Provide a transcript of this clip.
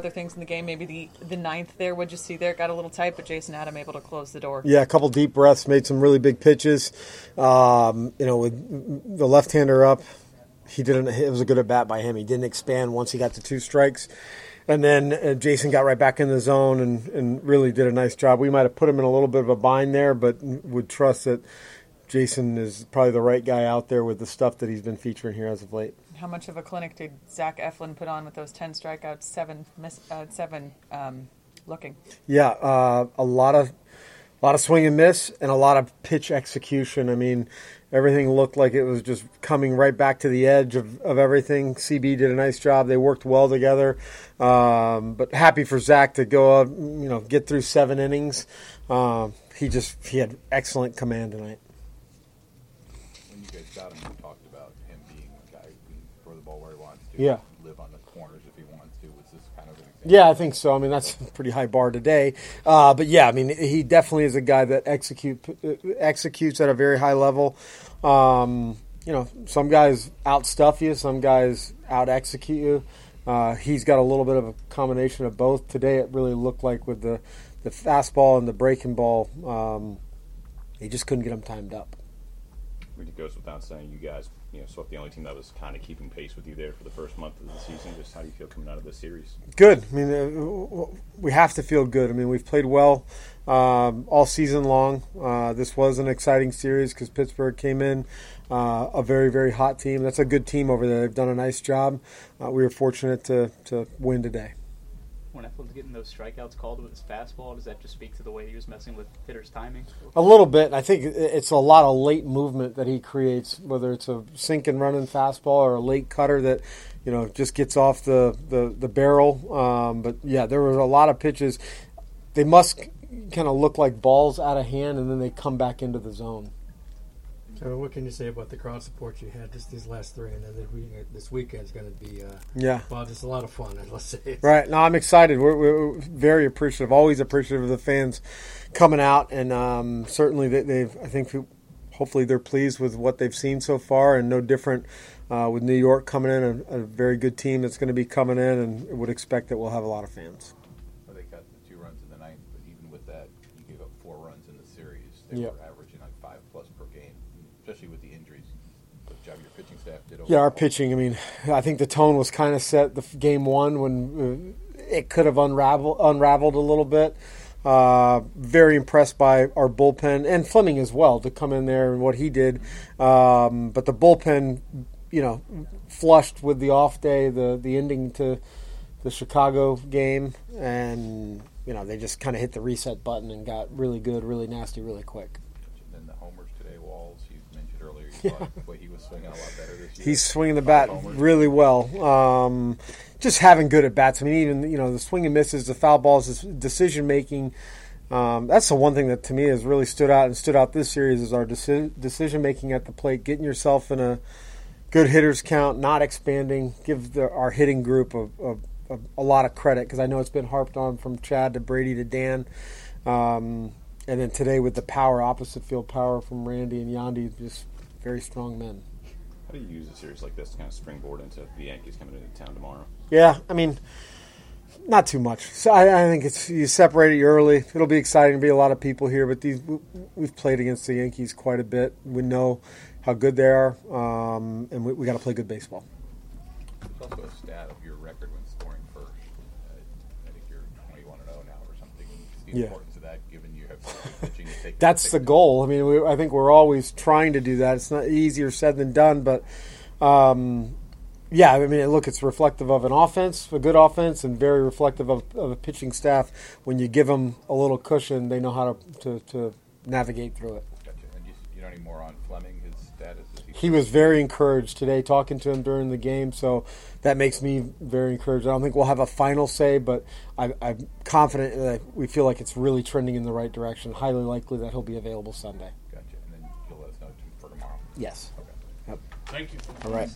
other things in the game. Maybe the the ninth there. What'd you see there? Got a little tight, but Jason Adam able to close the door. Yeah, a couple deep breaths, made some really big pitches. Um, you know, with the left-hander up, he didn't. It was a good at bat by him. He didn't expand once he got to two strikes. And then uh, Jason got right back in the zone and, and really did a nice job. We might have put him in a little bit of a bind there, but would trust that Jason is probably the right guy out there with the stuff that he's been featuring here as of late. How much of a clinic did Zach Eflin put on with those ten strikeouts, seven miss, uh, seven um, looking? Yeah, uh, a lot of a lot of swing and miss, and a lot of pitch execution. I mean, everything looked like it was just coming right back to the edge of, of everything. CB did a nice job. They worked well together. Um, but happy for Zach to go up, you know, get through seven innings. Uh, he just he had excellent command tonight. When you guys got him, you talked about him being a guy who can throw the ball where he wants to. Yeah. Live on the corners if he wants to. Was this kind of an example? Yeah, I think so. I mean, that's a pretty high bar today. Uh, but yeah, I mean, he definitely is a guy that execute executes at a very high level. Um, you know, some guys outstuff you, some guys out execute you. Uh, he's got a little bit of a combination of both. Today, it really looked like with the the fastball and the breaking ball, um, he just couldn't get them timed up. It goes without saying, you guys, you know, swept the only team that was kind of keeping pace with you there for the first month of the season. Just how do you feel coming out of this series? Good. I mean, uh, we have to feel good. I mean, we've played well um, all season long. Uh, this was an exciting series because Pittsburgh came in uh, a very, very hot team. That's a good team over there. They've done a nice job. Uh, we were fortunate to, to win today. When Eflin's getting those strikeouts called with his fastball, does that just speak to the way he was messing with hitters' timing? A little bit. I think it's a lot of late movement that he creates, whether it's a sink and running fastball or a late cutter that, you know, just gets off the, the, the barrel. Um, but yeah, there were a lot of pitches. They must kind of look like balls out of hand, and then they come back into the zone. So, what can you say about the crowd support you had just these last three, and then this, weekend is going to be, uh, yeah, well, just a lot of fun. Let's say, right. No, I'm excited. We're, we're, very appreciative. Always appreciative of the fans coming out, and um, certainly they, they've. I think hopefully they're pleased with what they've seen so far, and no different uh, with New York coming in, a, a very good team that's going to be coming in, and would expect that we'll have a lot of fans. Well, they got the two runs in the ninth, but even with that, you gave up four runs in the series. They Yep. were averaging like five plus per game, especially with the injuries. Good job your pitching staff did. Yeah, our pitching. I mean, I think the tone was kind of set the game one when uh, it could have unraveled unraveled a little bit. Uh, very impressed by our bullpen and Fleming as well to come in there and what he did. Um, but the bullpen, you know, flushed with the off day, the the ending to the Chicago game, and you know they just kind of hit the reset button and got really good, really nasty, really quick. And then the homers today, Walls. You mentioned earlier, you thought he was swinging a lot better this year. He's swinging the bat really well. Um, just having good at bats. I mean, even you know the swing and misses, the foul balls, his decision making. Um, that's the one thing that to me has really stood out and stood out this series is our deci- decision making at the plate, getting yourself in a good hitters count, not expanding. Give the, our hitting group a, a, a, a lot of credit because I know it's been harped on from Chad to Brady to Dan. Um, and then today with the power, opposite field power from Randy and Yandy, just very strong men. How do you use a series like this to kind of springboard into the Yankees coming into town tomorrow? Yeah, I mean, not too much. So I, I think it's you separate it early. It'll be exciting to be a lot of people here, but these we- we've played against the Yankees quite a bit. We know how good they are, um, and we, we got to play good baseball. There's also a stat of your record when scoring first. Uh, I think you're 21 and 0 now or something. What's the Yeah. importance of that, given you have pitching? to That's the goal. I mean, we, I think we're always trying to do that. It's not easier said than done, but um, yeah, I mean, look, it's reflective of an offense, a good offense, and very reflective of, of a pitching staff. When you give them a little cushion, they know how to, to, to navigate through it. Gotcha. And you, you know any more on Fleming, status? Is he, He was very encouraged today, talking to him during the game, so that makes me very encouraged. I don't think we'll have a final say, but I, I'm confident that we feel like it's really trending in the right direction. Highly likely that he'll be available Sunday. Gotcha. And then you'll let us know for tomorrow. Yes. Okay. Yep. Thank you. All right.